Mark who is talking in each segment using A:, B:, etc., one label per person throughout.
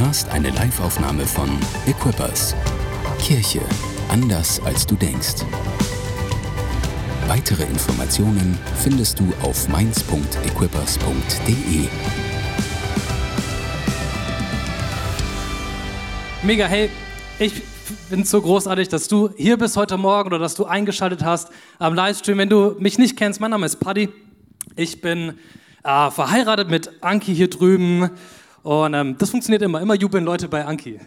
A: hörst eine Liveaufnahme von Equippers. Kirche anders als du denkst. Weitere Informationen findest du auf mainz.equippers.de.
B: Mega, hey, ich es so großartig, dass du hier bist heute Morgen oder dass du eingeschaltet hast am Livestream. Wenn du mich nicht kennst, mein Name ist Paddy. Ich bin äh, verheiratet mit Anki hier drüben und ähm, das funktioniert immer. Immer jubeln Leute bei Anki.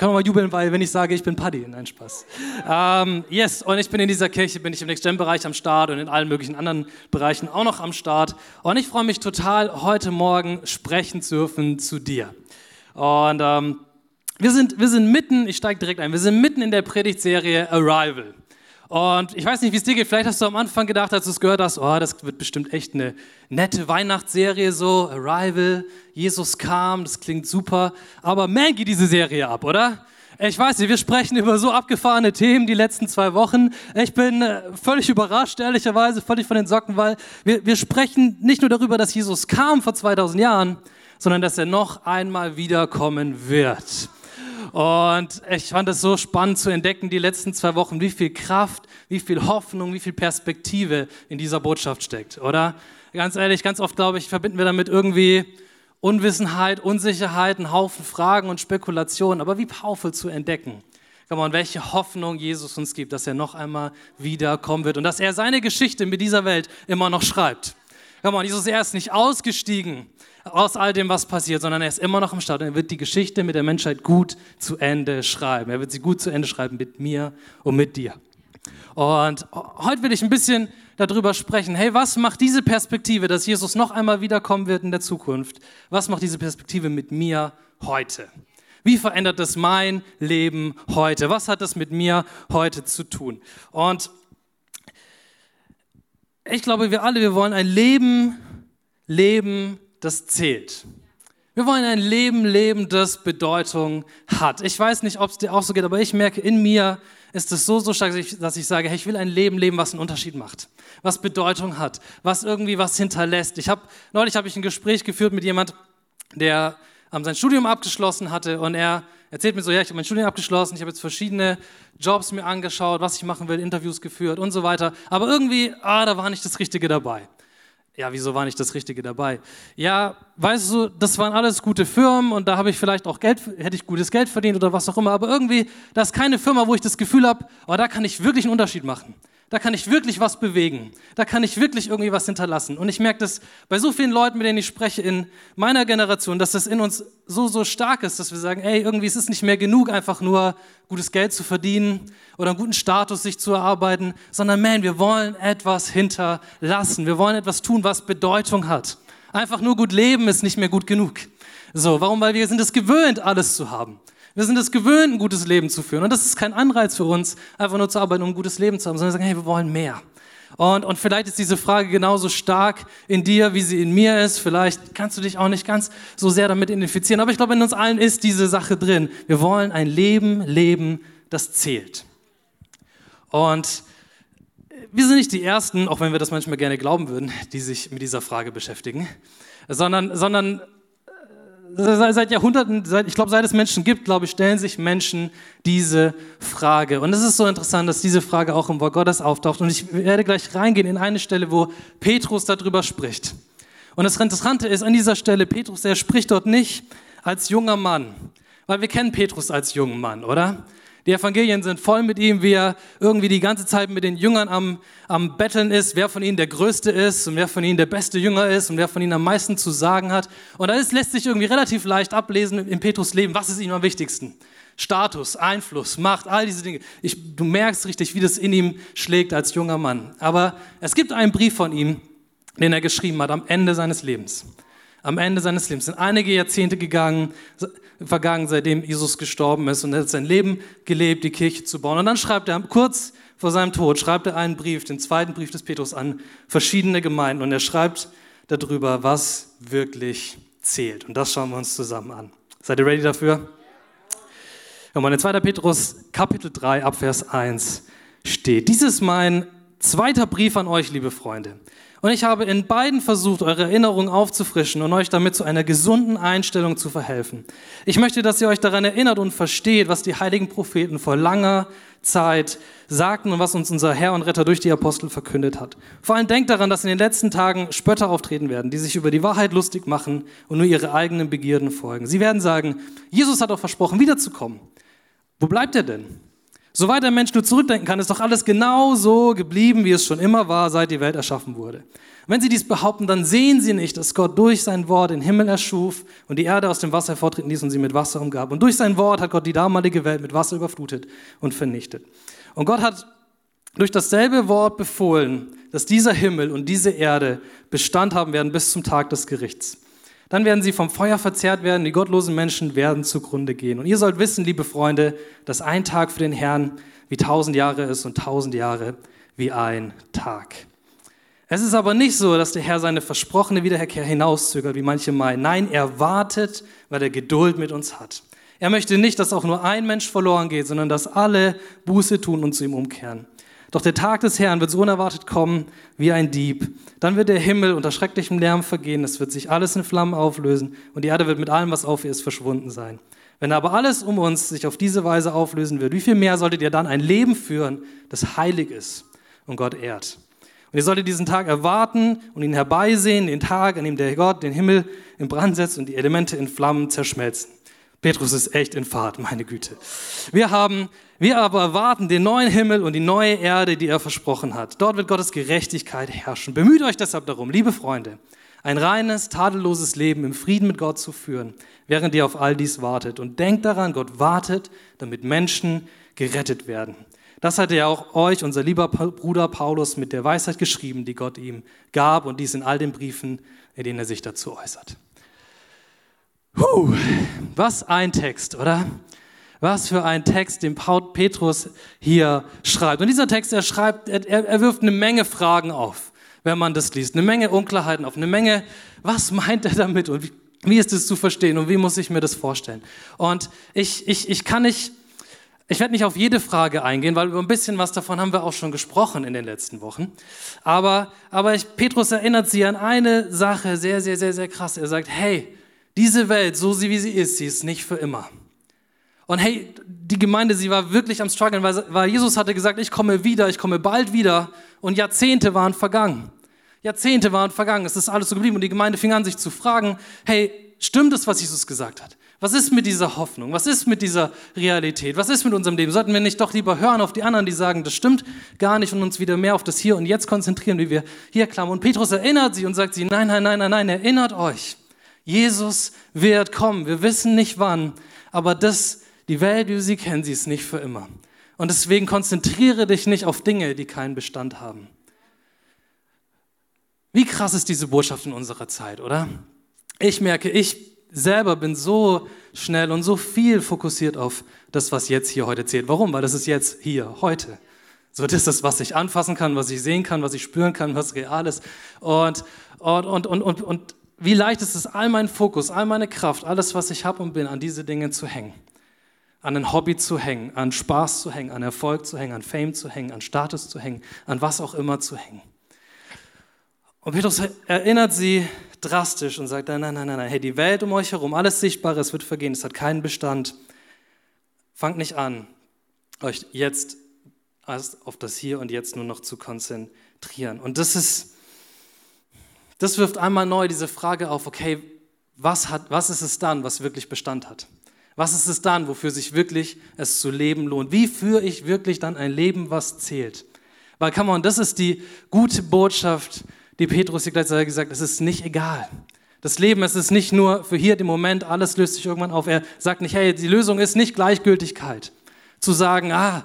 B: Kann man mal jubeln, weil wenn ich sage, ich bin Paddy, nein, Spaß. Ähm, yes, und ich bin in dieser Kirche, bin ich im Next-Gen-Bereich am Start und in allen möglichen anderen Bereichen auch noch am Start. Und ich freue mich total, heute Morgen sprechen zu dürfen zu dir. Und ähm, wir, sind, wir sind mitten, ich steige direkt ein, wir sind mitten in der Predigtserie Arrival. Und ich weiß nicht, wie es dir geht. Vielleicht hast du am Anfang gedacht, als du es gehört hast, oh, das wird bestimmt echt eine nette Weihnachtsserie, so Arrival, Jesus kam, das klingt super. Aber man geht diese Serie ab, oder? Ich weiß nicht, wir sprechen über so abgefahrene Themen die letzten zwei Wochen. Ich bin äh, völlig überrascht, ehrlicherweise, völlig von den Socken, weil wir, wir sprechen nicht nur darüber, dass Jesus kam vor 2000 Jahren, sondern dass er noch einmal wiederkommen wird. Und ich fand es so spannend zu entdecken, die letzten zwei Wochen, wie viel Kraft, wie viel Hoffnung, wie viel Perspektive in dieser Botschaft steckt, oder? Ganz ehrlich, ganz oft, glaube ich, verbinden wir damit irgendwie Unwissenheit, Unsicherheit, einen Haufen Fragen und Spekulationen. Aber wie powerful zu entdecken. Und welche Hoffnung Jesus uns gibt, dass er noch einmal wiederkommen wird und dass er seine Geschichte mit dieser Welt immer noch schreibt. Come on, Jesus, er ist nicht ausgestiegen aus all dem, was passiert, sondern er ist immer noch im Start und er wird die Geschichte mit der Menschheit gut zu Ende schreiben. Er wird sie gut zu Ende schreiben mit mir und mit dir. Und heute will ich ein bisschen darüber sprechen, hey, was macht diese Perspektive, dass Jesus noch einmal wiederkommen wird in der Zukunft? Was macht diese Perspektive mit mir heute? Wie verändert das mein Leben heute? Was hat das mit mir heute zu tun? Und ich glaube, wir alle, wir wollen ein Leben leben, das zählt. Wir wollen ein Leben leben, das Bedeutung hat. Ich weiß nicht, ob es dir auch so geht, aber ich merke, in mir ist es so, so stark, dass ich, dass ich sage, hey, ich will ein Leben leben, was einen Unterschied macht, was Bedeutung hat, was irgendwie was hinterlässt. Ich habe neulich habe ich ein Gespräch geführt mit jemand, der ähm, sein Studium abgeschlossen hatte und er erzählt mir so, ja, ich habe mein Studium abgeschlossen, ich habe jetzt verschiedene Jobs mir angeschaut, was ich machen will, Interviews geführt und so weiter. Aber irgendwie, ah, da war nicht das Richtige dabei. Ja, wieso war nicht das Richtige dabei? Ja, weißt du, das waren alles gute Firmen und da habe ich vielleicht auch Geld, hätte ich gutes Geld verdient oder was auch immer, aber irgendwie, das ist keine Firma, wo ich das Gefühl habe, oh, da kann ich wirklich einen Unterschied machen. Da kann ich wirklich was bewegen. Da kann ich wirklich irgendwie was hinterlassen. Und ich merke das bei so vielen Leuten, mit denen ich spreche in meiner Generation, dass das in uns so, so stark ist, dass wir sagen, ey, irgendwie ist es nicht mehr genug, einfach nur gutes Geld zu verdienen oder einen guten Status sich zu erarbeiten, sondern man, wir wollen etwas hinterlassen. Wir wollen etwas tun, was Bedeutung hat. Einfach nur gut leben ist nicht mehr gut genug. So, warum? Weil wir sind es gewöhnt, alles zu haben. Wir sind es gewöhnt, ein gutes Leben zu führen. Und das ist kein Anreiz für uns, einfach nur zu arbeiten, um ein gutes Leben zu haben, sondern wir sagen, hey, wir wollen mehr. Und, und vielleicht ist diese Frage genauso stark in dir, wie sie in mir ist. Vielleicht kannst du dich auch nicht ganz so sehr damit identifizieren. Aber ich glaube, in uns allen ist diese Sache drin. Wir wollen ein Leben leben, das zählt. Und wir sind nicht die Ersten, auch wenn wir das manchmal gerne glauben würden, die sich mit dieser Frage beschäftigen, sondern, sondern seit Jahrhunderten, seit, ich glaube, seit es Menschen gibt, glaube ich, stellen sich Menschen diese Frage. Und es ist so interessant, dass diese Frage auch im Wort Gottes auftaucht. Und ich werde gleich reingehen in eine Stelle, wo Petrus darüber spricht. Und das Interessante ist an dieser Stelle, Petrus, der spricht dort nicht als junger Mann, weil wir kennen Petrus als jungen Mann, oder? Die Evangelien sind voll mit ihm, wie er irgendwie die ganze Zeit mit den Jüngern am, am Betteln ist, wer von ihnen der Größte ist und wer von ihnen der beste Jünger ist und wer von ihnen am meisten zu sagen hat. Und das lässt sich irgendwie relativ leicht ablesen in Petrus Leben, was ist ihm am wichtigsten? Status, Einfluss, Macht, all diese Dinge. Ich, du merkst richtig, wie das in ihm schlägt als junger Mann. Aber es gibt einen Brief von ihm, den er geschrieben hat am Ende seines Lebens. Am Ende seines Lebens sind einige Jahrzehnte gegangen vergangen, seitdem Jesus gestorben ist und er hat sein Leben gelebt, die Kirche zu bauen. Und dann schreibt er kurz vor seinem Tod, schreibt er einen Brief, den zweiten Brief des Petrus an verschiedene Gemeinden und er schreibt darüber, was wirklich zählt. Und das schauen wir uns zusammen an. Seid ihr ready dafür? Ja, in 2. Petrus Kapitel 3 Abvers 1 steht, dies ist mein zweiter Brief an euch, liebe Freunde. Und ich habe in beiden versucht, eure Erinnerung aufzufrischen und euch damit zu einer gesunden Einstellung zu verhelfen. Ich möchte, dass ihr euch daran erinnert und versteht, was die heiligen Propheten vor langer Zeit sagten und was uns unser Herr und Retter durch die Apostel verkündet hat. Vor allem denkt daran, dass in den letzten Tagen Spötter auftreten werden, die sich über die Wahrheit lustig machen und nur ihre eigenen Begierden folgen. Sie werden sagen, Jesus hat doch versprochen, wiederzukommen. Wo bleibt er denn? Soweit der Mensch nur zurückdenken kann, ist doch alles genau so geblieben, wie es schon immer war, seit die Welt erschaffen wurde. Wenn sie dies behaupten, dann sehen sie nicht, dass Gott durch sein Wort den Himmel erschuf und die Erde aus dem Wasser hervortreten ließ und sie mit Wasser umgab. Und durch sein Wort hat Gott die damalige Welt mit Wasser überflutet und vernichtet. Und Gott hat durch dasselbe Wort befohlen, dass dieser Himmel und diese Erde Bestand haben werden bis zum Tag des Gerichts. Dann werden sie vom Feuer verzehrt werden, die gottlosen Menschen werden zugrunde gehen. Und ihr sollt wissen, liebe Freunde, dass ein Tag für den Herrn wie tausend Jahre ist und tausend Jahre wie ein Tag. Es ist aber nicht so, dass der Herr seine versprochene Wiederkehr hinauszögert, wie manche meinen. Nein, er wartet, weil er Geduld mit uns hat. Er möchte nicht, dass auch nur ein Mensch verloren geht, sondern dass alle Buße tun und zu ihm umkehren. Doch der Tag des Herrn wird so unerwartet kommen wie ein Dieb. Dann wird der Himmel unter schrecklichem Lärm vergehen, es wird sich alles in Flammen auflösen und die Erde wird mit allem, was auf ihr ist, verschwunden sein. Wenn aber alles um uns sich auf diese Weise auflösen wird, wie viel mehr solltet ihr dann ein Leben führen, das heilig ist und Gott ehrt? Und ihr solltet diesen Tag erwarten und ihn herbeisehen, den Tag, an dem der Gott den Himmel in Brand setzt und die Elemente in Flammen zerschmelzen. Petrus ist echt in Fahrt, meine Güte. Wir haben, wir aber erwarten den neuen Himmel und die neue Erde, die er versprochen hat. Dort wird Gottes Gerechtigkeit herrschen. Bemüht euch deshalb darum, liebe Freunde, ein reines, tadelloses Leben im Frieden mit Gott zu führen, während ihr auf all dies wartet. Und denkt daran, Gott wartet, damit Menschen gerettet werden. Das hat er auch euch, unser lieber Bruder Paulus, mit der Weisheit geschrieben, die Gott ihm gab und dies in all den Briefen, in denen er sich dazu äußert. Puh, was ein Text, oder? Was für ein Text, den Paul Petrus hier schreibt. Und dieser Text, er schreibt, er, er wirft eine Menge Fragen auf, wenn man das liest. Eine Menge Unklarheiten auf, eine Menge, was meint er damit und wie, wie ist es zu verstehen und wie muss ich mir das vorstellen? Und ich, ich, ich kann nicht, ich werde nicht auf jede Frage eingehen, weil über ein bisschen was davon haben wir auch schon gesprochen in den letzten Wochen. Aber, aber ich, Petrus erinnert sie an eine Sache sehr, sehr, sehr, sehr krass. Er sagt, hey, diese Welt, so wie sie ist, sie ist nicht für immer. Und hey, die Gemeinde, sie war wirklich am struggeln, weil, weil Jesus hatte gesagt, ich komme wieder, ich komme bald wieder. Und Jahrzehnte waren vergangen. Jahrzehnte waren vergangen. Es ist alles so geblieben. Und die Gemeinde fing an, sich zu fragen, hey, stimmt es, was Jesus gesagt hat? Was ist mit dieser Hoffnung? Was ist mit dieser Realität? Was ist mit unserem Leben? Sollten wir nicht doch lieber hören auf die anderen, die sagen, das stimmt gar nicht und uns wieder mehr auf das Hier und Jetzt konzentrieren, wie wir hier klammern? Und Petrus erinnert sie und sagt sie, nein, nein, nein, nein, nein, erinnert euch. Jesus wird kommen. Wir wissen nicht wann, aber das, die Welt, wie sie kennen, sie ist nicht für immer. Und deswegen konzentriere dich nicht auf Dinge, die keinen Bestand haben. Wie krass ist diese Botschaft in unserer Zeit, oder? Ich merke, ich selber bin so schnell und so viel fokussiert auf das, was jetzt hier heute zählt. Warum? Weil das ist jetzt hier, heute. So, das ist das, was ich anfassen kann, was ich sehen kann, was ich spüren kann, was real ist. Und, und, und, und, und, und wie leicht ist es, all meinen Fokus, all meine Kraft, alles, was ich habe und bin, an diese Dinge zu hängen. An ein Hobby zu hängen, an Spaß zu hängen, an Erfolg zu hängen, an Fame zu hängen, an Status zu hängen, an was auch immer zu hängen. Und Petrus erinnert sie drastisch und sagt, nein, nein, nein, nein, hey, die Welt um euch herum, alles Sichtbare, es wird vergehen, es hat keinen Bestand. Fangt nicht an, euch jetzt auf das Hier und Jetzt nur noch zu konzentrieren. Und das ist, das wirft einmal neu diese Frage auf, okay, was, hat, was ist es dann, was wirklich Bestand hat? Was ist es dann, wofür sich wirklich es zu leben lohnt? Wie führe ich wirklich dann ein Leben, was zählt? Weil, come on, das ist die gute Botschaft, die Petrus hier gleich gesagt hat, es ist nicht egal. Das Leben, es ist nicht nur für hier den Moment, alles löst sich irgendwann auf. Er sagt nicht, hey, die Lösung ist nicht Gleichgültigkeit. Zu sagen, ah,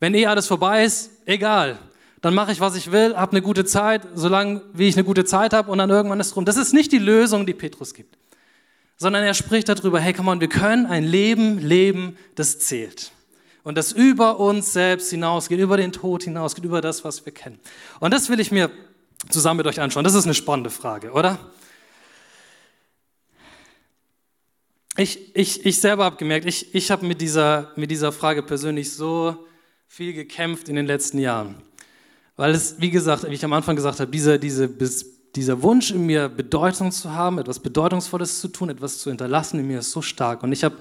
B: wenn eh alles vorbei ist, egal dann mache ich, was ich will, habe eine gute Zeit, solange wie ich eine gute Zeit habe und dann irgendwann ist es rum. Das ist nicht die Lösung, die Petrus gibt, sondern er spricht darüber, hey, come on, wir können ein Leben leben, das zählt. Und das über uns selbst hinausgeht, über den Tod hinausgeht, über das, was wir kennen. Und das will ich mir zusammen mit euch anschauen. Das ist eine spannende Frage, oder? Ich, ich, ich selber habe gemerkt, ich, ich habe mit dieser, mit dieser Frage persönlich so viel gekämpft in den letzten Jahren. Weil es, wie gesagt, wie ich am Anfang gesagt habe, dieser, diese, dieser Wunsch in mir, Bedeutung zu haben, etwas Bedeutungsvolles zu tun, etwas zu hinterlassen, in mir ist so stark. Und ich habe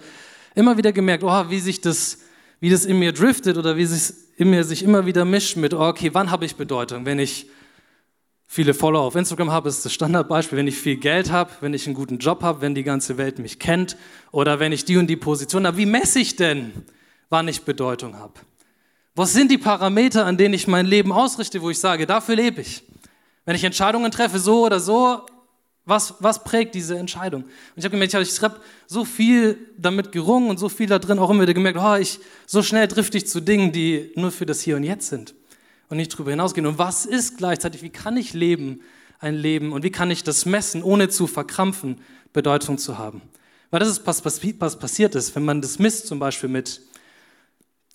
B: immer wieder gemerkt, oh, wie sich das, wie das in mir driftet oder wie es in mir sich immer wieder mischt mit, oh, okay, wann habe ich Bedeutung? Wenn ich viele Follower auf Instagram habe, ist das Standardbeispiel, wenn ich viel Geld habe, wenn ich einen guten Job habe, wenn die ganze Welt mich kennt oder wenn ich die und die Position habe. Wie messe ich denn, wann ich Bedeutung habe? Was sind die Parameter, an denen ich mein Leben ausrichte, wo ich sage, dafür lebe ich? Wenn ich Entscheidungen treffe, so oder so, was, was prägt diese Entscheidung? Und ich habe gemerkt, ich habe so viel damit gerungen und so viel da drin auch immer wieder gemerkt, oh, ich, so schnell drifte ich zu Dingen, die nur für das Hier und Jetzt sind und nicht darüber hinausgehen. Und was ist gleichzeitig, wie kann ich leben, ein Leben und wie kann ich das messen, ohne zu verkrampfen, Bedeutung zu haben? Weil das ist, was, was passiert ist, wenn man das misst, zum Beispiel mit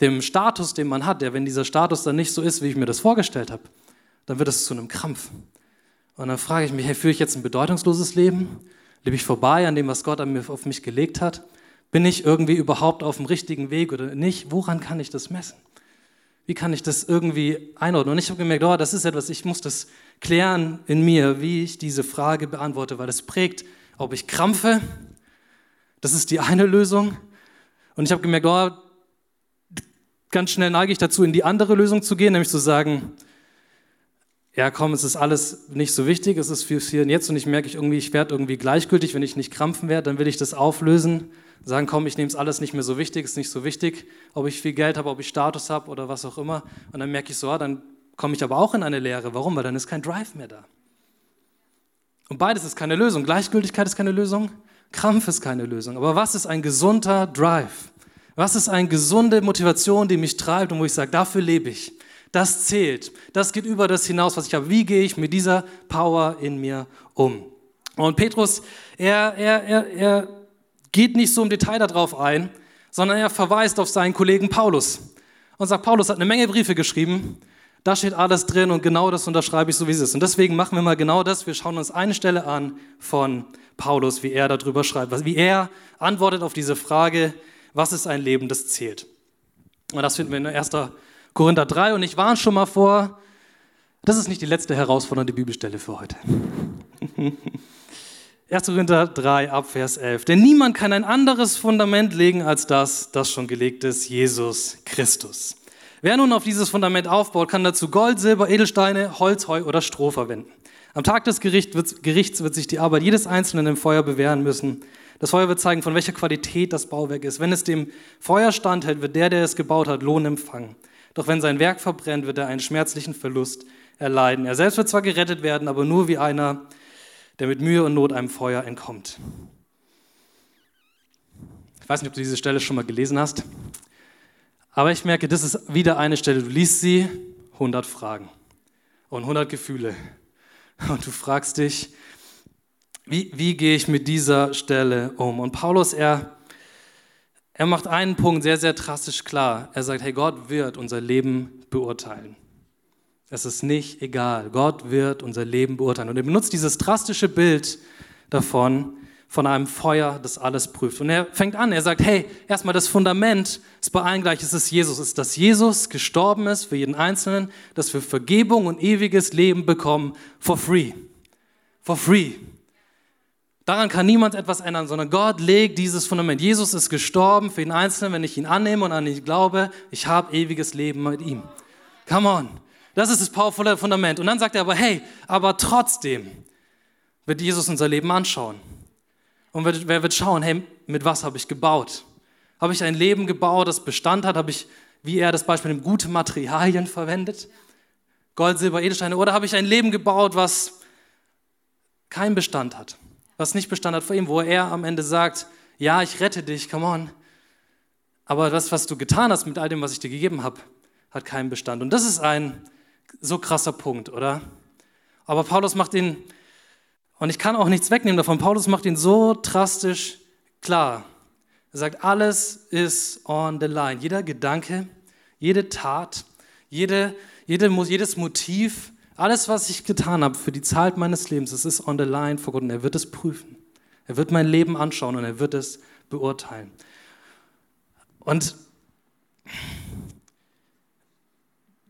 B: dem Status, den man hat, der, wenn dieser Status dann nicht so ist, wie ich mir das vorgestellt habe, dann wird es zu einem Krampf. Und dann frage ich mich, hey, führe ich jetzt ein bedeutungsloses Leben? Lebe ich vorbei an dem, was Gott auf mich gelegt hat? Bin ich irgendwie überhaupt auf dem richtigen Weg oder nicht? Woran kann ich das messen? Wie kann ich das irgendwie einordnen? Und ich habe gemerkt, oh, das ist etwas, ich muss das klären in mir, wie ich diese Frage beantworte, weil es prägt, ob ich krampfe. Das ist die eine Lösung. Und ich habe gemerkt, oh, ganz schnell neige ich dazu, in die andere Lösung zu gehen, nämlich zu sagen, ja komm, es ist alles nicht so wichtig, es ist fürs Hier und Jetzt und ich merke ich irgendwie, ich werde irgendwie gleichgültig, wenn ich nicht krampfen werde, dann will ich das auflösen sagen, komm, ich nehme es alles nicht mehr so wichtig, ist nicht so wichtig, ob ich viel Geld habe, ob ich Status habe oder was auch immer. Und dann merke ich so, ah, dann komme ich aber auch in eine Leere. Warum? Weil dann ist kein Drive mehr da. Und beides ist keine Lösung. Gleichgültigkeit ist keine Lösung, Krampf ist keine Lösung. Aber was ist ein gesunder Drive? Was ist eine gesunde Motivation, die mich treibt und wo ich sage, dafür lebe ich? Das zählt. Das geht über das hinaus, was ich habe. Wie gehe ich mit dieser Power in mir um? Und Petrus, er, er, er, er geht nicht so im Detail darauf ein, sondern er verweist auf seinen Kollegen Paulus und sagt, Paulus hat eine Menge Briefe geschrieben, da steht alles drin und genau das unterschreibe ich so, wie es ist. Und deswegen machen wir mal genau das. Wir schauen uns eine Stelle an von Paulus, wie er darüber schreibt, wie er antwortet auf diese Frage, was ist ein Leben, das zählt. Und das finden wir in 1. Korinther 3 und ich warne schon mal vor, das ist nicht die letzte herausfordernde Bibelstelle für heute. 1. Korinther 3 ab Vers 11. Denn niemand kann ein anderes Fundament legen als das, das schon gelegt ist, Jesus Christus. Wer nun auf dieses Fundament aufbaut, kann dazu Gold, Silber, Edelsteine, Holz, Heu oder Stroh verwenden. Am Tag des Gerichts wird sich die Arbeit jedes Einzelnen im Feuer bewähren müssen. Das Feuer wird zeigen, von welcher Qualität das Bauwerk ist. Wenn es dem Feuer standhält, wird der, der es gebaut hat, Lohn empfangen. Doch wenn sein Werk verbrennt, wird er einen schmerzlichen Verlust erleiden. Er selbst wird zwar gerettet werden, aber nur wie einer, der mit Mühe und Not einem Feuer entkommt. Ich weiß nicht, ob du diese Stelle schon mal gelesen hast, aber ich merke, das ist wieder eine Stelle. Du liest sie, 100 Fragen und 100 Gefühle. Und du fragst dich, wie, wie gehe ich mit dieser Stelle um? Und Paulus, er, er macht einen Punkt sehr, sehr drastisch klar. Er sagt, hey, Gott wird unser Leben beurteilen. Es ist nicht egal. Gott wird unser Leben beurteilen. Und er benutzt dieses drastische Bild davon, von einem Feuer, das alles prüft. Und er fängt an, er sagt, hey, erstmal das Fundament ist bei allen gleich, es ist Jesus. Es ist, dass Jesus gestorben ist für jeden Einzelnen, dass wir Vergebung und ewiges Leben bekommen, for free. For free. Daran kann niemand etwas ändern, sondern Gott legt dieses Fundament. Jesus ist gestorben für jeden Einzelnen, wenn ich ihn annehme und an ihn glaube, ich habe ewiges Leben mit ihm. Come on. Das ist das powervolle Fundament. Und dann sagt er aber, hey, aber trotzdem wird Jesus unser Leben anschauen. Und wer wird schauen, hey, mit was habe ich gebaut? Habe ich ein Leben gebaut, das Bestand hat? Habe ich, wie er das Beispiel nimmt, gute Materialien verwendet? Gold, Silber, Edelsteine? Oder habe ich ein Leben gebaut, was keinen Bestand hat? Was nicht Bestand hat vor ihm, wo er am Ende sagt, ja, ich rette dich, come on. Aber das, was du getan hast mit all dem, was ich dir gegeben habe, hat keinen Bestand. Und das ist ein so krasser Punkt, oder? Aber Paulus macht ihn, und ich kann auch nichts wegnehmen davon, Paulus macht ihn so drastisch klar. Er sagt, alles ist on the line. Jeder Gedanke, jede Tat, jede, jede, jedes Motiv, alles, was ich getan habe für die Zeit meines Lebens, es ist on the line vor Gott und er wird es prüfen. Er wird mein Leben anschauen und er wird es beurteilen. Und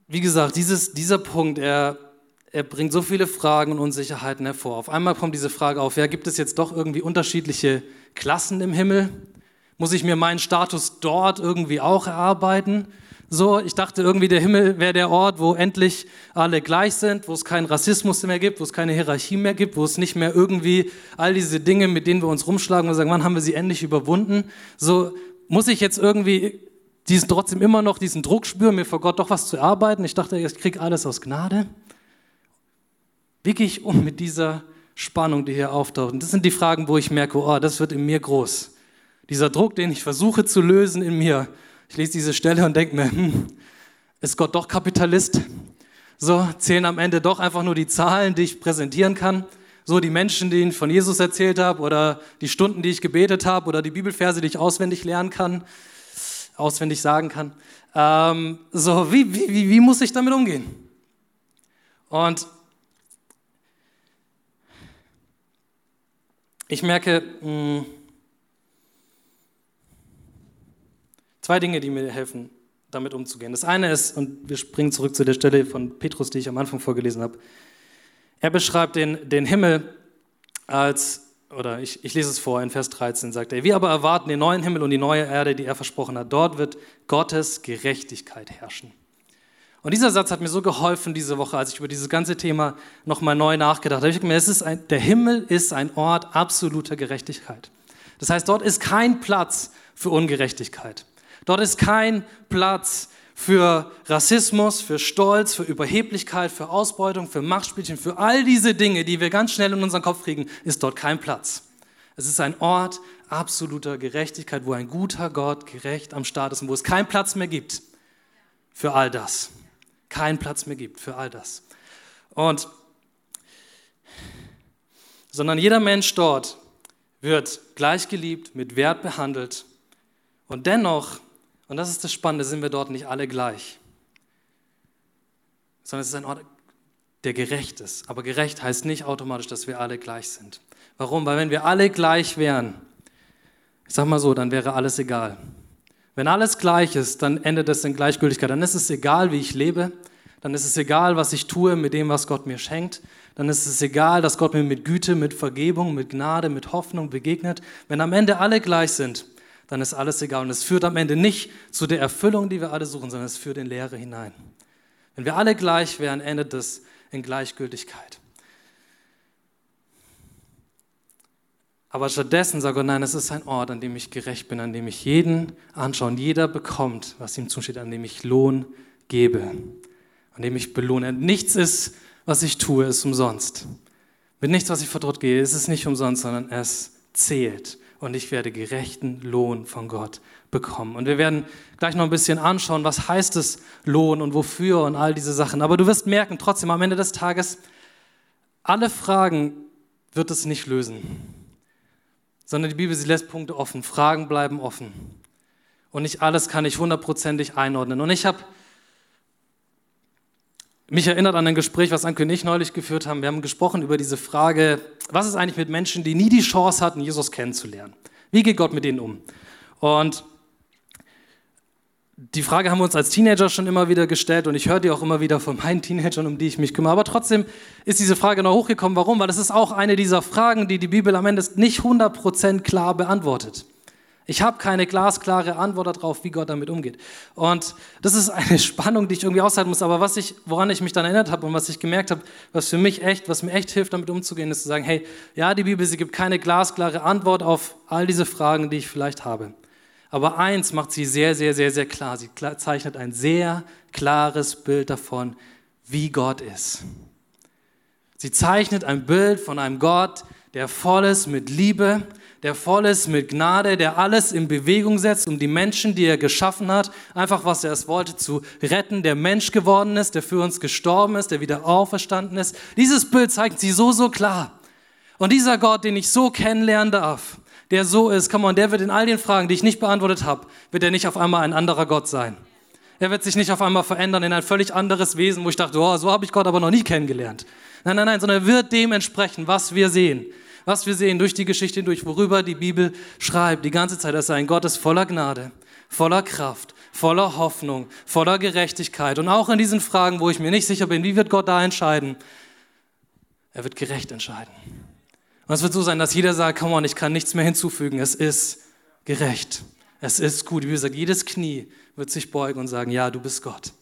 B: wie gesagt, dieses, dieser Punkt, er, er bringt so viele Fragen und Unsicherheiten hervor. Auf einmal kommt diese Frage auf, ja, gibt es jetzt doch irgendwie unterschiedliche Klassen im Himmel? Muss ich mir meinen Status dort irgendwie auch erarbeiten? So, ich dachte irgendwie, der Himmel wäre der Ort, wo endlich alle gleich sind, wo es keinen Rassismus mehr gibt, wo es keine Hierarchie mehr gibt, wo es nicht mehr irgendwie all diese Dinge, mit denen wir uns rumschlagen und sagen, wann haben wir sie endlich überwunden? So, muss ich jetzt irgendwie diesen, trotzdem immer noch diesen Druck spüren, mir vor Gott doch was zu erarbeiten? Ich dachte, ich kriege alles aus Gnade. Wie gehe ich um mit dieser Spannung, die hier auftaucht? Und das sind die Fragen, wo ich merke, oh, das wird in mir groß. Dieser Druck, den ich versuche zu lösen in mir, ich lese diese Stelle und denke mir, hm, ist Gott doch Kapitalist? So zählen am Ende doch einfach nur die Zahlen, die ich präsentieren kann. So die Menschen, die ich von Jesus erzählt habe oder die Stunden, die ich gebetet habe oder die Bibelverse, die ich auswendig lernen kann, auswendig sagen kann. Ähm, so, wie, wie, wie muss ich damit umgehen? Und ich merke, mh, hm, Zwei Dinge, die mir helfen, damit umzugehen. Das eine ist, und wir springen zurück zu der Stelle von Petrus, die ich am Anfang vorgelesen habe. Er beschreibt den, den Himmel als, oder ich, ich lese es vor, in Vers 13 sagt er, wir aber erwarten den neuen Himmel und die neue Erde, die er versprochen hat. Dort wird Gottes Gerechtigkeit herrschen. Und dieser Satz hat mir so geholfen diese Woche, als ich über dieses ganze Thema nochmal neu nachgedacht habe. Ich habe mir, es ist ein, der Himmel ist ein Ort absoluter Gerechtigkeit. Das heißt, dort ist kein Platz für Ungerechtigkeit. Dort ist kein Platz für Rassismus, für Stolz, für Überheblichkeit, für Ausbeutung, für Machtspielchen, für all diese Dinge, die wir ganz schnell in unseren Kopf kriegen, ist dort kein Platz. Es ist ein Ort absoluter Gerechtigkeit, wo ein guter Gott gerecht am Start ist und wo es keinen Platz mehr gibt für all das. Keinen Platz mehr gibt für all das. Und sondern jeder Mensch dort wird gleich geliebt, mit Wert behandelt und dennoch und das ist das Spannende, sind wir dort nicht alle gleich, sondern es ist ein Ort, der gerecht ist. Aber gerecht heißt nicht automatisch, dass wir alle gleich sind. Warum? Weil wenn wir alle gleich wären, ich sag mal so, dann wäre alles egal. Wenn alles gleich ist, dann endet es in Gleichgültigkeit. Dann ist es egal, wie ich lebe. Dann ist es egal, was ich tue mit dem, was Gott mir schenkt. Dann ist es egal, dass Gott mir mit Güte, mit Vergebung, mit Gnade, mit Hoffnung begegnet. Wenn am Ende alle gleich sind, dann ist alles egal. Und es führt am Ende nicht zu der Erfüllung, die wir alle suchen, sondern es führt in Leere hinein. Wenn wir alle gleich wären, endet es in Gleichgültigkeit. Aber stattdessen sagt Gott, nein, es ist ein Ort, an dem ich gerecht bin, an dem ich jeden anschaue und jeder bekommt, was ihm zusteht, an dem ich Lohn gebe, an dem ich belohne. Nichts ist, was ich tue, ist umsonst. Mit nichts, was ich verdroht gehe, ist es nicht umsonst, sondern es zählt und ich werde gerechten Lohn von Gott bekommen. Und wir werden gleich noch ein bisschen anschauen, was heißt es Lohn und wofür und all diese Sachen. Aber du wirst merken, trotzdem am Ende des Tages, alle Fragen wird es nicht lösen, sondern die Bibel, sie lässt Punkte offen. Fragen bleiben offen. Und nicht alles kann ich hundertprozentig einordnen. Und ich habe mich erinnert an ein Gespräch, was Anke und ich neulich geführt haben. Wir haben gesprochen über diese Frage, was ist eigentlich mit Menschen, die nie die Chance hatten, Jesus kennenzulernen? Wie geht Gott mit denen um? Und die Frage haben wir uns als Teenager schon immer wieder gestellt und ich höre die auch immer wieder von meinen Teenagern, um die ich mich kümmere. Aber trotzdem ist diese Frage noch hochgekommen. Warum? Weil es ist auch eine dieser Fragen, die die Bibel am Ende nicht 100% klar beantwortet. Ich habe keine glasklare Antwort darauf, wie Gott damit umgeht. Und das ist eine Spannung, die ich irgendwie aushalten muss. Aber was ich, woran ich mich dann erinnert habe und was ich gemerkt habe, was für mich echt, was mir echt hilft, damit umzugehen, ist zu sagen, hey, ja, die Bibel, sie gibt keine glasklare Antwort auf all diese Fragen, die ich vielleicht habe. Aber eins macht sie sehr, sehr, sehr, sehr klar. Sie zeichnet ein sehr klares Bild davon, wie Gott ist. Sie zeichnet ein Bild von einem Gott, der voll ist mit Liebe, der voll ist mit Gnade, der alles in Bewegung setzt, um die Menschen, die er geschaffen hat, einfach was er es wollte, zu retten, der Mensch geworden ist, der für uns gestorben ist, der wieder auferstanden ist. Dieses Bild zeigt sie so, so klar. Und dieser Gott, den ich so kennenlernen darf, der so ist, komm on, der wird in all den Fragen, die ich nicht beantwortet habe, wird er nicht auf einmal ein anderer Gott sein. Er wird sich nicht auf einmal verändern in ein völlig anderes Wesen, wo ich dachte, oh, so habe ich Gott aber noch nie kennengelernt. Nein, nein, nein, sondern er wird dem entsprechen, was wir sehen was wir sehen durch die Geschichte hindurch, worüber die Bibel schreibt, die ganze Zeit, dass ein Gott ist voller Gnade, voller Kraft, voller Hoffnung, voller Gerechtigkeit. Und auch in diesen Fragen, wo ich mir nicht sicher bin, wie wird Gott da entscheiden? Er wird gerecht entscheiden. Und es wird so sein, dass jeder sagt, komm on, ich kann nichts mehr hinzufügen. Es ist gerecht. Es ist gut. Wie gesagt, jedes Knie wird sich beugen und sagen, ja, du bist Gott.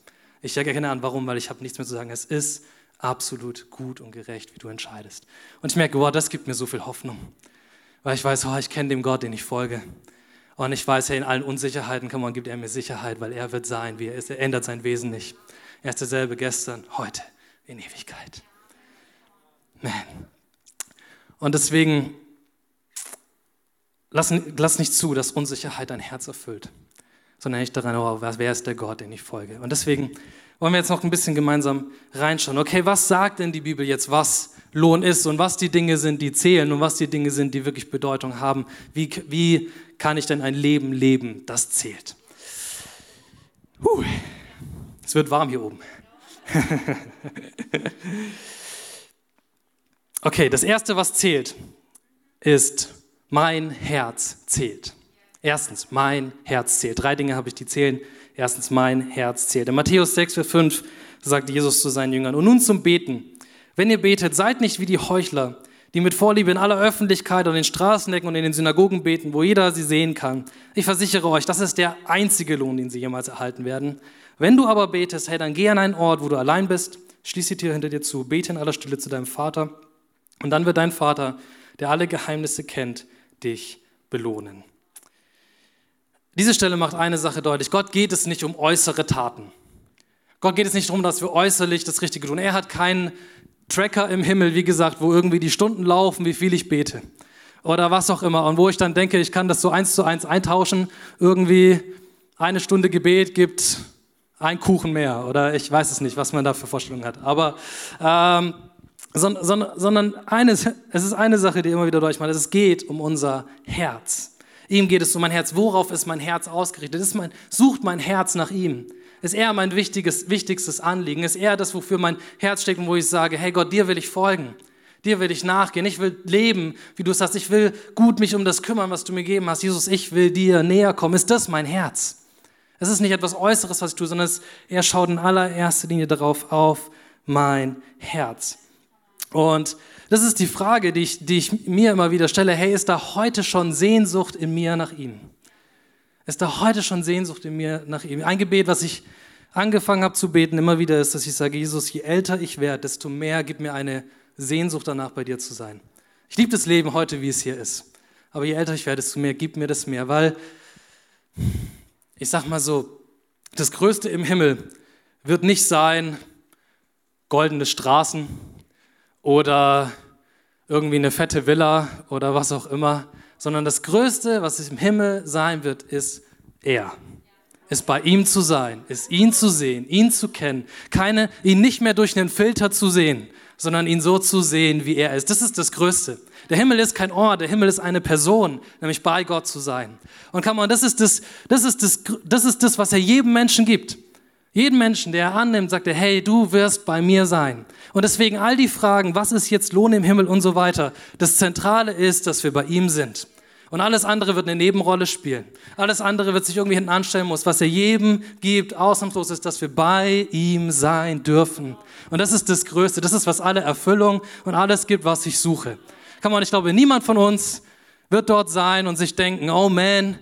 B: Ich erkenne an, warum, weil ich habe nichts mehr zu sagen. Es ist absolut gut und gerecht, wie du entscheidest. Und ich merke, wow, das gibt mir so viel Hoffnung. Weil ich weiß, oh, ich kenne den Gott, den ich folge. Und ich weiß, hey, in allen Unsicherheiten kann man, gibt er mir Sicherheit, weil er wird sein, wie er ist. Er ändert sein Wesen nicht. Er ist derselbe gestern, heute, in Ewigkeit. Man. Und deswegen, lass, lass nicht zu, dass Unsicherheit dein Herz erfüllt, sondern nicht daran, oh, wer ist der Gott, den ich folge. Und deswegen wollen wir jetzt noch ein bisschen gemeinsam reinschauen. Okay, was sagt denn die Bibel jetzt, was Lohn ist und was die Dinge sind, die zählen und was die Dinge sind, die wirklich Bedeutung haben? Wie, wie kann ich denn ein Leben leben, das zählt? Puh, es wird warm hier oben. okay, das Erste, was zählt, ist, mein Herz zählt. Erstens, mein Herz zählt. Drei Dinge habe ich, die zählen. Erstens, mein Herz zählt. In Matthäus 6, Vers 5 sagt Jesus zu seinen Jüngern, und nun zum Beten. Wenn ihr betet, seid nicht wie die Heuchler, die mit Vorliebe in aller Öffentlichkeit an den Straßenecken und in den Synagogen beten, wo jeder sie sehen kann. Ich versichere euch, das ist der einzige Lohn, den sie jemals erhalten werden. Wenn du aber betest, hey, dann geh an einen Ort, wo du allein bist, schließ die Tür hinter dir zu, bete in aller Stille zu deinem Vater und dann wird dein Vater, der alle Geheimnisse kennt, dich belohnen. Diese Stelle macht eine Sache deutlich. Gott geht es nicht um äußere Taten. Gott geht es nicht darum, dass wir äußerlich das Richtige tun. Er hat keinen Tracker im Himmel, wie gesagt, wo irgendwie die Stunden laufen, wie viel ich bete. Oder was auch immer. Und wo ich dann denke, ich kann das so eins zu eins eintauschen. Irgendwie eine Stunde Gebet gibt ein Kuchen mehr. Oder ich weiß es nicht, was man da für Vorstellungen hat. Aber, ähm, sondern, sondern eines, es ist eine Sache, die immer wieder durchmacht. Es geht um unser Herz. Ihm geht es um mein Herz. Worauf ist mein Herz ausgerichtet? Ist mein, sucht mein Herz nach ihm? Ist er mein wichtiges, wichtigstes Anliegen? Ist er das, wofür mein Herz steckt und wo ich sage, hey Gott, dir will ich folgen. Dir will ich nachgehen. Ich will leben, wie du es sagst. Ich will gut mich um das kümmern, was du mir gegeben hast. Jesus, ich will dir näher kommen. Ist das mein Herz? Es ist nicht etwas Äußeres, was ich tue, sondern es, er schaut in allererster Linie darauf auf mein Herz. Und das ist die Frage, die ich, die ich mir immer wieder stelle. Hey, ist da heute schon Sehnsucht in mir nach ihm? Ist da heute schon Sehnsucht in mir nach ihm? Ein Gebet, was ich angefangen habe zu beten, immer wieder ist, dass ich sage, Jesus, je älter ich werde, desto mehr gibt mir eine Sehnsucht danach, bei dir zu sein. Ich liebe das Leben heute, wie es hier ist. Aber je älter ich werde, desto mehr gibt mir das mehr, weil ich sag mal so, das Größte im Himmel wird nicht sein goldene Straßen, oder irgendwie eine fette Villa oder was auch immer, sondern das Größte, was im Himmel sein wird, ist er. Ist bei ihm zu sein, ist ihn zu sehen, ihn zu kennen, keine, ihn nicht mehr durch einen Filter zu sehen, sondern ihn so zu sehen, wie er ist. Das ist das Größte. Der Himmel ist kein Ort, der Himmel ist eine Person, nämlich bei Gott zu sein. Und kann man, das ist das, das ist das, das ist das, was er jedem Menschen gibt. Jeden Menschen, der er annimmt, sagt er, hey, du wirst bei mir sein. Und deswegen all die Fragen, was ist jetzt Lohn im Himmel und so weiter, das Zentrale ist, dass wir bei ihm sind. Und alles andere wird eine Nebenrolle spielen. Alles andere wird sich irgendwie hinten anstellen muss. Was er jedem gibt, ausnahmslos ist, dass wir bei ihm sein dürfen. Und das ist das Größte. Das ist, was alle Erfüllung und alles gibt, was ich suche. Kann man, ich glaube, niemand von uns wird dort sein und sich denken, oh man,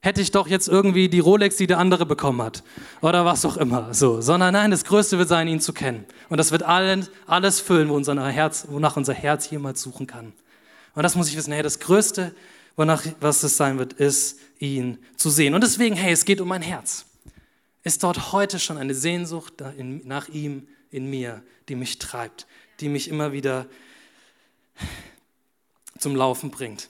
B: hätte ich doch jetzt irgendwie die Rolex, die der andere bekommen hat. Oder was auch immer. So. Sondern nein, das Größte wird sein, ihn zu kennen. Und das wird allen, alles füllen, wo unser Herz, wonach unser Herz jemals suchen kann. Und das muss ich wissen. Hey, das Größte, wonach, was es sein wird, ist, ihn zu sehen. Und deswegen, hey, es geht um mein Herz. Ist dort heute schon eine Sehnsucht nach ihm in mir, die mich treibt, die mich immer wieder zum Laufen bringt.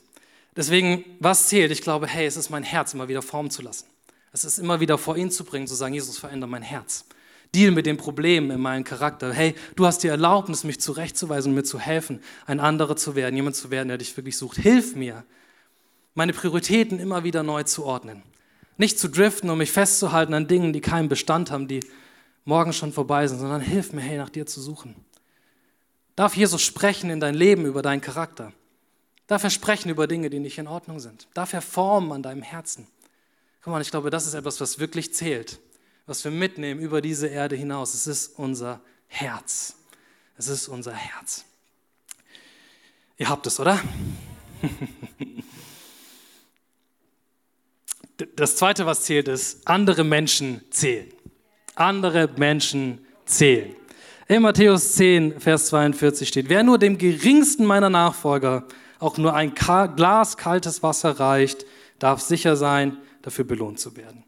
B: Deswegen, was zählt? Ich glaube, hey, es ist mein Herz immer wieder formen zu lassen. Es ist immer wieder vor ihn zu bringen, zu sagen, Jesus, verändere mein Herz. Deal mit den Problemen in meinem Charakter. Hey, du hast die Erlaubnis, mich zurechtzuweisen, mir zu helfen, ein anderer zu werden, jemand zu werden, der dich wirklich sucht. Hilf mir, meine Prioritäten immer wieder neu zu ordnen. Nicht zu driften, um mich festzuhalten an Dingen, die keinen Bestand haben, die morgen schon vorbei sind, sondern hilf mir, hey, nach dir zu suchen. Darf Jesus sprechen in dein Leben über deinen Charakter? Darf er sprechen über Dinge, die nicht in Ordnung sind? Darf er formen an deinem Herzen? Komm mal, ich glaube, das ist etwas, was wirklich zählt, was wir mitnehmen über diese Erde hinaus. Es ist unser Herz. Es ist unser Herz. Ihr habt es, oder? Das Zweite, was zählt, ist, andere Menschen zählen. Andere Menschen zählen. In Matthäus 10, Vers 42 steht, wer nur dem geringsten meiner Nachfolger auch nur ein Glas kaltes Wasser reicht, darf sicher sein, dafür belohnt zu werden.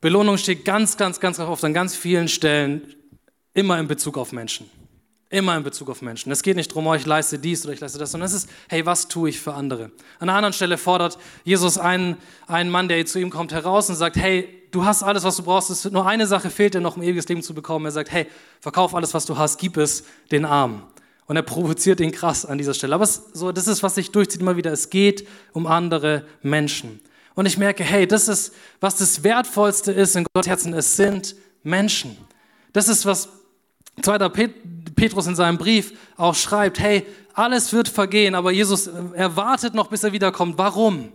B: Belohnung steht ganz, ganz, ganz oft an ganz vielen Stellen immer in Bezug auf Menschen. Immer in Bezug auf Menschen. Es geht nicht darum, oh, ich leiste dies oder ich leiste das, sondern es ist, hey, was tue ich für andere? An einer anderen Stelle fordert Jesus einen, einen Mann, der zu ihm kommt, heraus und sagt, hey, du hast alles, was du brauchst. Nur eine Sache fehlt dir noch, um ewiges Leben zu bekommen. Er sagt, hey, verkauf alles, was du hast, gib es den Armen. Und er provoziert ihn krass an dieser Stelle. Aber es, so, das ist, was sich durchzieht immer wieder. Es geht um andere Menschen. Und ich merke, hey, das ist, was das Wertvollste ist in Gottes Herzen. Es sind Menschen. Das ist, was 2. Petrus in seinem Brief auch schreibt. Hey, alles wird vergehen, aber Jesus erwartet noch, bis er wiederkommt. Warum?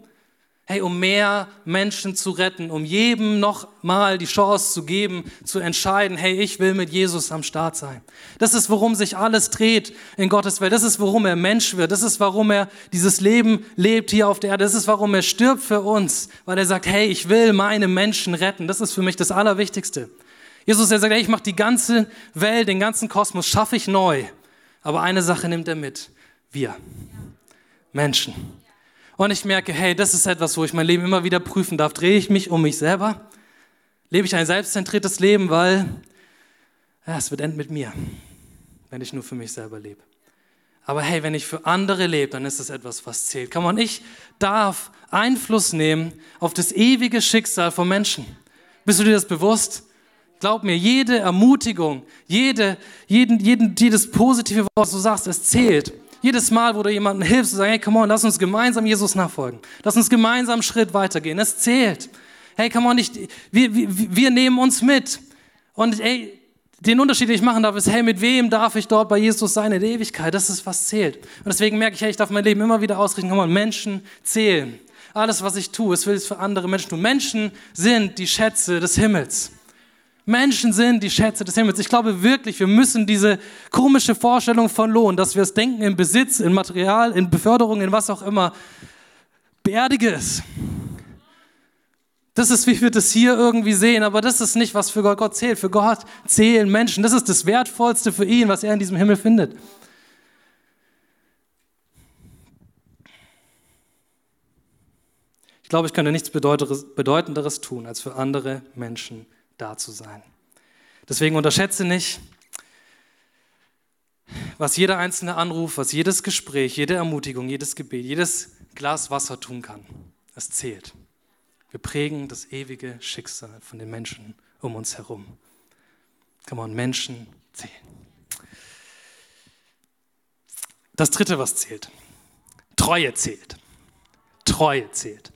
B: Hey, um mehr Menschen zu retten, um jedem noch mal die Chance zu geben, zu entscheiden, hey, ich will mit Jesus am Start sein. Das ist, worum sich alles dreht in Gottes Welt. Das ist, warum er Mensch wird. Das ist, warum er dieses Leben lebt hier auf der Erde. Das ist, warum er stirbt für uns, weil er sagt, hey, ich will meine Menschen retten. Das ist für mich das Allerwichtigste. Jesus, er sagt, hey, ich mache die ganze Welt, den ganzen Kosmos, schaffe ich neu. Aber eine Sache nimmt er mit. Wir. Menschen. Und ich merke, hey, das ist etwas, wo ich mein Leben immer wieder prüfen darf. Drehe ich mich um mich selber? Lebe ich ein selbstzentriertes Leben, weil ja, es wird enden mit mir, wenn ich nur für mich selber lebe. Aber hey, wenn ich für andere lebe, dann ist es etwas, was zählt. Kann man, ich darf Einfluss nehmen auf das ewige Schicksal von Menschen. Bist du dir das bewusst? Glaub mir, jede Ermutigung, jede, jeden, jeden, jedes positive Wort, was du sagst, es zählt. Jedes Mal, wo du jemandem hilfst, zu sagen, hey, come on, lass uns gemeinsam Jesus nachfolgen. Lass uns gemeinsam einen Schritt weitergehen. Es zählt. Hey, come on, nicht, wir, wir, wir nehmen uns mit. Und ey, den Unterschied, den ich machen darf, ist, hey, mit wem darf ich dort bei Jesus sein in der Ewigkeit? Das ist, was zählt. Und deswegen merke ich, hey, ich darf mein Leben immer wieder ausrichten. Komm on, Menschen zählen. Alles, was ich tue, es will es für andere Menschen tun. Menschen sind die Schätze des Himmels. Menschen sind die Schätze des Himmels. Ich glaube wirklich, wir müssen diese komische Vorstellung von Lohn, dass wir es denken in Besitz, in Material, in Beförderung, in was auch immer, beerdige es. Das ist, wie wir das hier irgendwie sehen, aber das ist nicht, was für Gott zählt. Für Gott zählen Menschen. Das ist das Wertvollste für ihn, was er in diesem Himmel findet. Ich glaube, ich könnte nichts Bedeutenderes tun, als für andere Menschen da zu sein. Deswegen unterschätze nicht, was jeder einzelne Anruf, was jedes Gespräch, jede Ermutigung, jedes Gebet, jedes Glas Wasser tun kann. Es zählt. Wir prägen das ewige Schicksal von den Menschen um uns herum. Come on, Menschen zählen. Das dritte, was zählt. Treue zählt. Treue zählt.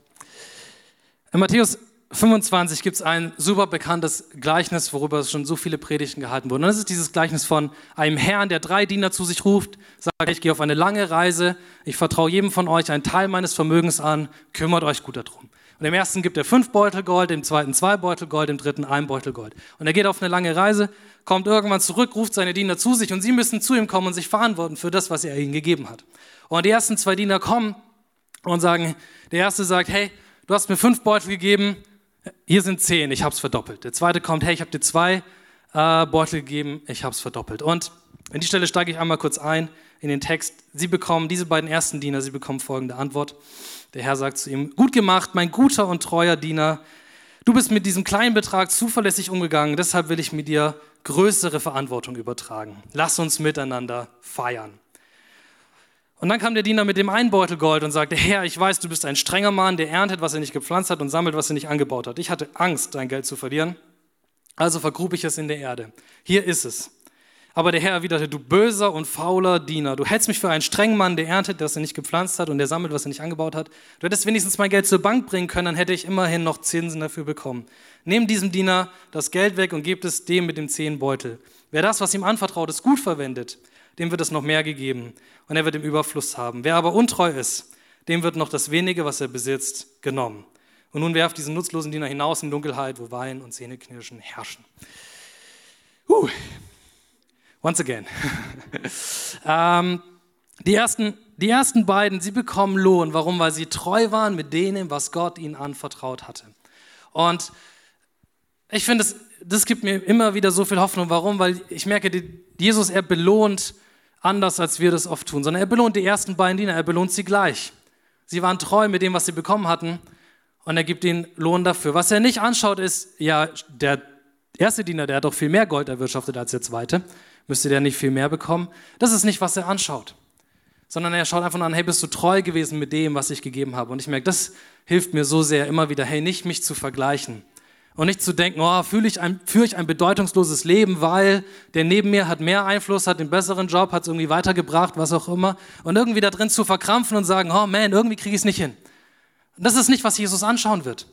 B: In Matthäus 25 gibt es ein super bekanntes Gleichnis, worüber schon so viele Predigten gehalten wurden. Und das ist dieses Gleichnis von einem Herrn, der drei Diener zu sich ruft, sagt, ich gehe auf eine lange Reise, ich vertraue jedem von euch einen Teil meines Vermögens an, kümmert euch gut darum. Und dem ersten gibt er fünf Beutel Gold, dem zweiten zwei Beutel Gold, dem dritten ein Beutel Gold. Und er geht auf eine lange Reise, kommt irgendwann zurück, ruft seine Diener zu sich und sie müssen zu ihm kommen und sich verantworten für das, was er ihnen gegeben hat. Und die ersten zwei Diener kommen und sagen, der erste sagt, hey, du hast mir fünf Beutel gegeben, hier sind zehn, ich habe es verdoppelt. Der zweite kommt, hey, ich habe dir zwei äh, Beutel gegeben, ich habe es verdoppelt. Und an die Stelle steige ich einmal kurz ein in den Text. Sie bekommen, diese beiden ersten Diener, sie bekommen folgende Antwort. Der Herr sagt zu ihm, gut gemacht, mein guter und treuer Diener. Du bist mit diesem kleinen Betrag zuverlässig umgegangen, deshalb will ich mit dir größere Verantwortung übertragen. Lass uns miteinander feiern. Und dann kam der Diener mit dem einen Beutel Gold und sagte, Herr, ich weiß, du bist ein strenger Mann, der erntet, was er nicht gepflanzt hat und sammelt, was er nicht angebaut hat. Ich hatte Angst, dein Geld zu verlieren, also vergrub ich es in der Erde. Hier ist es. Aber der Herr erwiderte, du böser und fauler Diener, du hältst mich für einen strengen Mann, der erntet, was er nicht gepflanzt hat und der sammelt, was er nicht angebaut hat. Du hättest wenigstens mein Geld zur Bank bringen können, dann hätte ich immerhin noch Zinsen dafür bekommen. Nimm diesem Diener das Geld weg und gebt es dem mit dem zehn Beutel. Wer das, was ihm anvertraut ist, gut verwendet, dem wird es noch mehr gegeben und er wird im Überfluss haben. Wer aber untreu ist, dem wird noch das wenige, was er besitzt, genommen. Und nun werft diesen nutzlosen Diener hinaus in Dunkelheit, wo Wein und Zähneknirschen herrschen. Uh. Once again. ähm, die, ersten, die ersten beiden, sie bekommen Lohn. Warum? Weil sie treu waren mit dem, was Gott ihnen anvertraut hatte. Und ich finde, das, das gibt mir immer wieder so viel Hoffnung. Warum? Weil ich merke, Jesus, er belohnt anders, als wir das oft tun, sondern er belohnt die ersten beiden Diener, er belohnt sie gleich. Sie waren treu mit dem, was sie bekommen hatten und er gibt ihnen Lohn dafür. Was er nicht anschaut, ist, ja, der erste Diener, der hat doch viel mehr Gold erwirtschaftet als der zweite, müsste der nicht viel mehr bekommen? Das ist nicht, was er anschaut, sondern er schaut einfach nur an, hey, bist du treu gewesen mit dem, was ich gegeben habe? Und ich merke, das hilft mir so sehr immer wieder, hey, nicht mich zu vergleichen, und nicht zu denken, oh, fühle ich ein, führe ich ein bedeutungsloses Leben, weil der neben mir hat mehr Einfluss, hat den besseren Job, hat es irgendwie weitergebracht, was auch immer. Und irgendwie da drin zu verkrampfen und sagen, oh man, irgendwie kriege ich es nicht hin. Das ist nicht, was Jesus anschauen wird.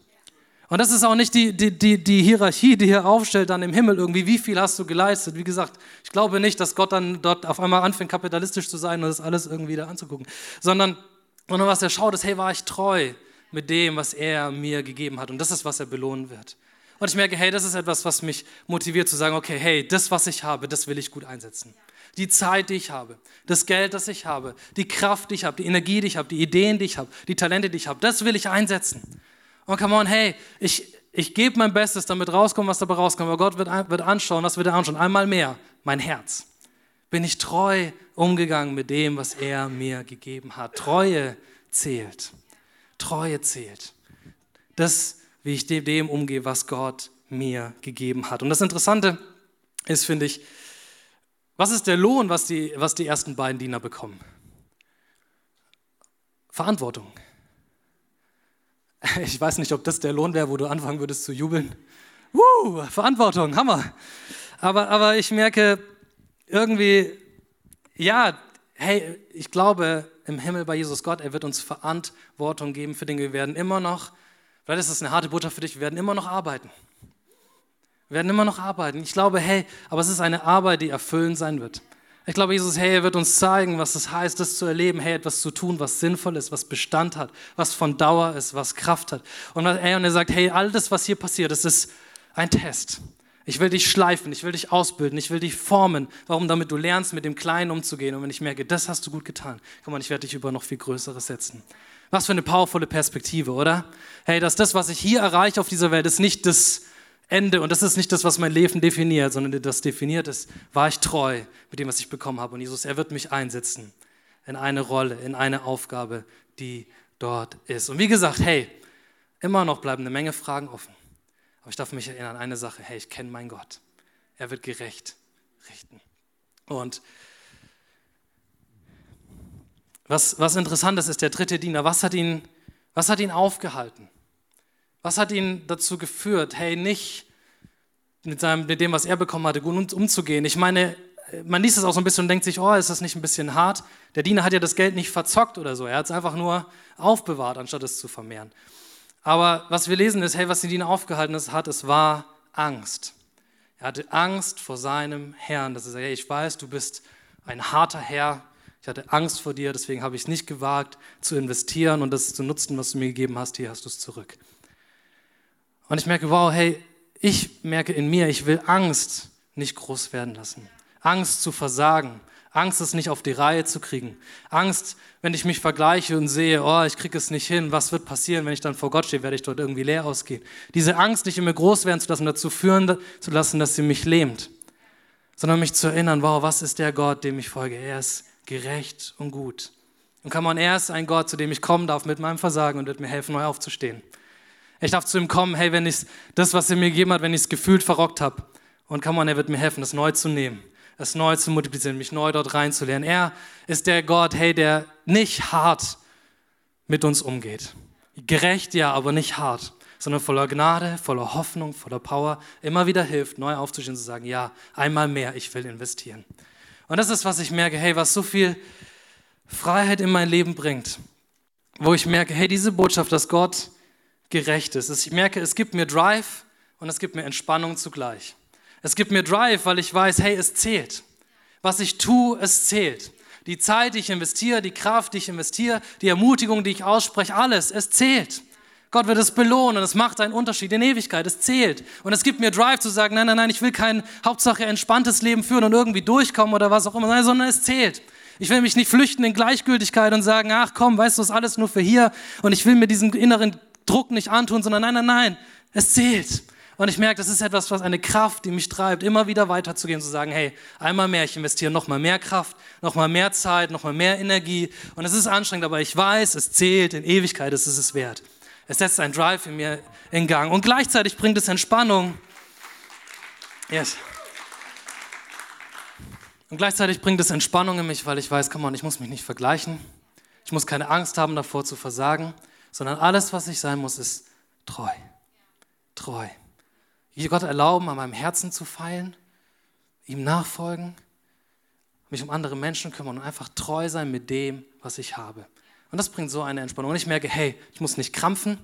B: Und das ist auch nicht die, die, die, die Hierarchie, die hier aufstellt dann im Himmel irgendwie, wie viel hast du geleistet. Wie gesagt, ich glaube nicht, dass Gott dann dort auf einmal anfängt, kapitalistisch zu sein und das alles irgendwie da anzugucken. Sondern, sondern was er schaut, ist, hey, war ich treu mit dem, was er mir gegeben hat. Und das ist, was er belohnen wird. Und ich merke, hey, das ist etwas, was mich motiviert zu sagen, okay, hey, das, was ich habe, das will ich gut einsetzen. Die Zeit, die ich habe, das Geld, das ich habe, die Kraft, die ich habe, die Energie, die ich habe, die Ideen, die ich habe, die Talente, die ich habe, das will ich einsetzen. Und come on, hey, ich, ich gebe mein Bestes, damit rauskommt, was dabei rauskommt. Aber Gott wird, wird anschauen, was wird er anschauen? Einmal mehr, mein Herz. Bin ich treu umgegangen mit dem, was er mir gegeben hat? Treue zählt. Treue zählt. Das wie ich dem umgehe, was Gott mir gegeben hat. Und das Interessante ist, finde ich, was ist der Lohn, was die, was die ersten beiden Diener bekommen? Verantwortung. Ich weiß nicht, ob das der Lohn wäre, wo du anfangen würdest zu jubeln. Woo, Verantwortung, Hammer. Aber, aber ich merke irgendwie, ja, hey, ich glaube im Himmel bei Jesus Gott, er wird uns Verantwortung geben für Dinge. Wir werden immer noch Vielleicht ist das eine harte Botschaft für dich. Wir werden immer noch arbeiten. Wir werden immer noch arbeiten. Ich glaube, hey, aber es ist eine Arbeit, die erfüllend sein wird. Ich glaube, Jesus, hey, er wird uns zeigen, was es heißt, das zu erleben, hey, etwas zu tun, was sinnvoll ist, was Bestand hat, was von Dauer ist, was Kraft hat. Und, er, und er sagt, hey, all das, was hier passiert, das ist ein Test. Ich will dich schleifen, ich will dich ausbilden, ich will dich formen. Warum? Damit du lernst, mit dem Kleinen umzugehen. Und wenn ich merke, das hast du gut getan, komm mal, ich werde dich über noch viel Größeres setzen. Was für eine powervolle Perspektive, oder? Hey, dass das, was ich hier erreiche auf dieser Welt, ist nicht das Ende und das ist nicht das, was mein Leben definiert, sondern das definiert ist, war ich treu mit dem, was ich bekommen habe. Und Jesus, er wird mich einsetzen in eine Rolle, in eine Aufgabe, die dort ist. Und wie gesagt, hey, immer noch bleiben eine Menge Fragen offen. Aber ich darf mich erinnern an eine Sache, hey, ich kenne meinen Gott. Er wird gerecht richten. Und was, was interessant ist, ist der dritte Diener. Was hat, ihn, was hat ihn aufgehalten? Was hat ihn dazu geführt, hey, nicht mit, seinem, mit dem, was er bekommen hatte, gut umzugehen? Ich meine, man liest es auch so ein bisschen und denkt sich, oh, ist das nicht ein bisschen hart? Der Diener hat ja das Geld nicht verzockt oder so. Er hat es einfach nur aufbewahrt, anstatt es zu vermehren. Aber was wir lesen ist, hey, was den Diener aufgehalten hat, es war Angst. Er hatte Angst vor seinem Herrn, dass er sagt, hey, ich weiß, du bist ein harter Herr, ich hatte Angst vor dir, deswegen habe ich es nicht gewagt zu investieren und das zu nutzen, was du mir gegeben hast. Hier hast du es zurück. Und ich merke, wow, hey, ich merke in mir, ich will Angst nicht groß werden lassen. Angst zu versagen. Angst, es nicht auf die Reihe zu kriegen. Angst, wenn ich mich vergleiche und sehe, oh, ich kriege es nicht hin, was wird passieren, wenn ich dann vor Gott stehe, werde ich dort irgendwie leer ausgehen. Diese Angst nicht in mir groß werden zu lassen, dazu führen zu lassen, dass sie mich lähmt, sondern mich zu erinnern, wow, was ist der Gott, dem ich folge? Er ist gerecht und gut. Und kann man erst ein Gott, zu dem ich kommen darf mit meinem Versagen und wird mir helfen, neu aufzustehen. Ich darf zu ihm kommen, hey, wenn ich das, was er mir gegeben hat, wenn ich es gefühlt verrockt habe, und kann man, er wird mir helfen, das neu zu nehmen, es neu zu multiplizieren, mich neu dort reinzulernen. Er ist der Gott, hey, der nicht hart mit uns umgeht. Gerecht, ja, aber nicht hart, sondern voller Gnade, voller Hoffnung, voller Power, immer wieder hilft, neu aufzustehen und zu sagen, ja, einmal mehr, ich will investieren. Und das ist, was ich merke, hey, was so viel Freiheit in mein Leben bringt. Wo ich merke, hey, diese Botschaft, dass Gott gerecht ist. Ich merke, es gibt mir Drive und es gibt mir Entspannung zugleich. Es gibt mir Drive, weil ich weiß, hey, es zählt. Was ich tue, es zählt. Die Zeit, die ich investiere, die Kraft, die ich investiere, die Ermutigung, die ich ausspreche, alles, es zählt. Gott wird es belohnen und es macht einen Unterschied in Ewigkeit. Es zählt. Und es gibt mir Drive zu sagen, nein, nein, nein, ich will kein Hauptsache entspanntes Leben führen und irgendwie durchkommen oder was auch immer, sondern es zählt. Ich will mich nicht flüchten in Gleichgültigkeit und sagen, ach komm, weißt du, ist alles nur für hier und ich will mir diesen inneren Druck nicht antun, sondern nein, nein, nein, es zählt. Und ich merke, das ist etwas, was eine Kraft, die mich treibt, immer wieder weiterzugehen, zu sagen, hey, einmal mehr, ich investiere nochmal mehr Kraft, nochmal mehr Zeit, nochmal mehr Energie. Und es ist anstrengend, aber ich weiß, es zählt in Ewigkeit, ist es wert. Es setzt einen Drive in mir in Gang. Und gleichzeitig bringt es Entspannung. Yes. Und gleichzeitig bringt es Entspannung in mich, weil ich weiß, komm on, ich muss mich nicht vergleichen. Ich muss keine Angst haben, davor zu versagen, sondern alles, was ich sein muss, ist treu. Treu. Gott erlauben, an meinem Herzen zu feilen, ihm nachfolgen, mich um andere Menschen kümmern und einfach treu sein mit dem, was ich habe. Und das bringt so eine Entspannung. Und ich merke, hey, ich muss nicht krampfen,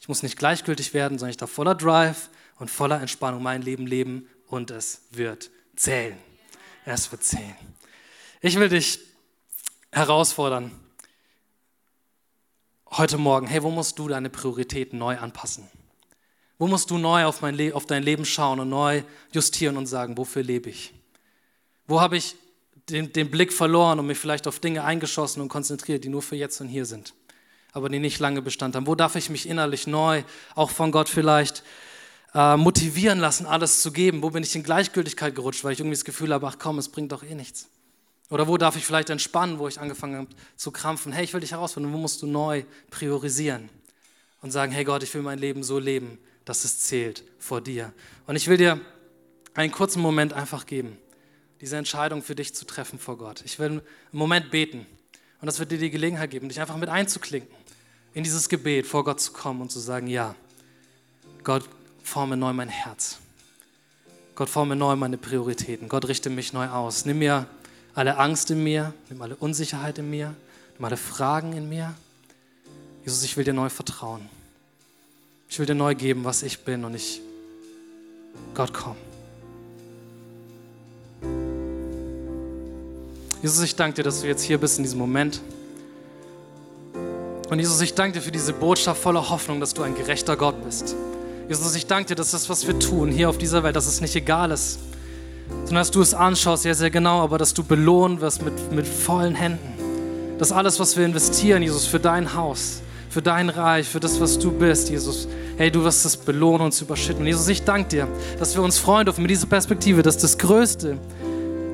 B: ich muss nicht gleichgültig werden, sondern ich darf voller Drive und voller Entspannung mein Leben leben und es wird zählen. Es wird zählen. Ich will dich herausfordern, heute Morgen, hey, wo musst du deine Prioritäten neu anpassen? Wo musst du neu auf, auf dein Leben schauen und neu justieren und sagen, wofür lebe ich? Wo habe ich den, den Blick verloren und mich vielleicht auf Dinge eingeschossen und konzentriert, die nur für jetzt und hier sind, aber die nicht lange Bestand haben? Wo darf ich mich innerlich neu, auch von Gott vielleicht, äh, motivieren lassen, alles zu geben? Wo bin ich in Gleichgültigkeit gerutscht, weil ich irgendwie das Gefühl habe, ach komm, es bringt doch eh nichts? Oder wo darf ich vielleicht entspannen, wo ich angefangen habe zu krampfen? Hey, ich will dich herausfinden, wo musst du neu priorisieren? Und sagen, hey Gott, ich will mein Leben so leben, dass es zählt vor dir. Und ich will dir einen kurzen Moment einfach geben diese Entscheidung für dich zu treffen vor Gott. Ich will einen Moment beten und das wird dir die Gelegenheit geben, dich einfach mit einzuklinken, in dieses Gebet vor Gott zu kommen und zu sagen, ja, Gott, forme neu mein Herz. Gott, forme neu meine Prioritäten. Gott, richte mich neu aus. Nimm mir alle Angst in mir, nimm alle Unsicherheit in mir, nimm alle Fragen in mir. Jesus, ich will dir neu vertrauen. Ich will dir neu geben, was ich bin und ich, Gott, komm. Jesus, ich danke dir, dass du jetzt hier bist in diesem Moment. Und Jesus, ich danke dir für diese Botschaft voller Hoffnung, dass du ein gerechter Gott bist. Jesus, ich danke dir, dass das, was wir tun hier auf dieser Welt, dass es nicht egal ist, sondern dass du es anschaust, sehr, sehr genau, aber dass du belohnt wirst mit, mit vollen Händen. Dass alles, was wir investieren, Jesus, für dein Haus, für dein Reich, für das, was du bist, Jesus, hey, du wirst es belohnen und überschütten. Und Jesus, ich danke dir, dass wir uns freuen dürfen mit dieser Perspektive, dass das Größte,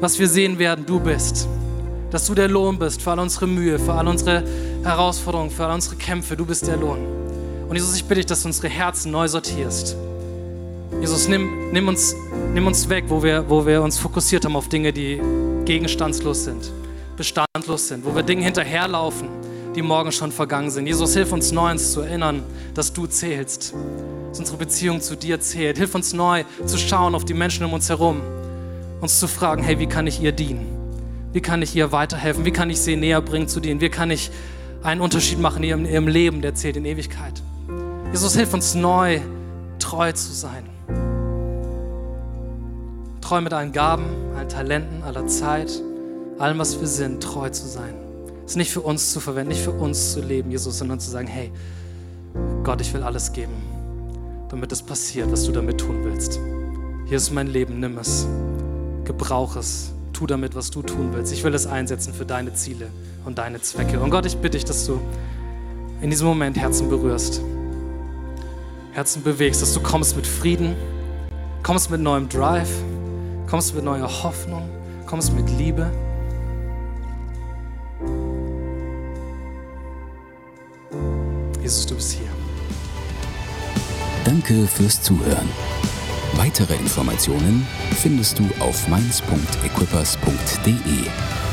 B: was wir sehen werden, du bist. Dass du der Lohn bist für all unsere Mühe, für all unsere Herausforderungen, für all unsere Kämpfe. Du bist der Lohn. Und Jesus, ich bitte dich, dass du unsere Herzen neu sortierst. Jesus, nimm, nimm, uns, nimm uns weg, wo wir, wo wir uns fokussiert haben auf Dinge, die gegenstandslos sind, bestandlos sind, wo wir Dinge hinterherlaufen, die morgen schon vergangen sind. Jesus, hilf uns neu, uns zu erinnern, dass du zählst, dass unsere Beziehung zu dir zählt. Hilf uns neu zu schauen auf die Menschen um uns herum uns zu fragen, hey, wie kann ich ihr dienen? Wie kann ich ihr weiterhelfen? Wie kann ich sie näher bringen zu dir? Wie kann ich einen Unterschied machen in ihrem, ihrem Leben, der zählt in Ewigkeit? Jesus, hilf uns neu, treu zu sein. Treu mit allen Gaben, allen Talenten, aller Zeit, allem, was wir sind, treu zu sein. Es ist nicht für uns zu verwenden, nicht für uns zu leben, Jesus, sondern zu sagen, hey, Gott, ich will alles geben, damit es passiert, was du damit tun willst. Hier ist mein Leben, nimm es. Gebrauch es. Tu damit, was du tun willst. Ich will es einsetzen für deine Ziele und deine Zwecke. Und Gott, ich bitte dich, dass du in diesem Moment Herzen berührst, Herzen bewegst, dass du kommst mit Frieden, kommst mit neuem Drive, kommst mit neuer Hoffnung, kommst mit Liebe. Jesus, du bist hier.
A: Danke fürs Zuhören. Weitere Informationen findest du auf mainz.equippers.de.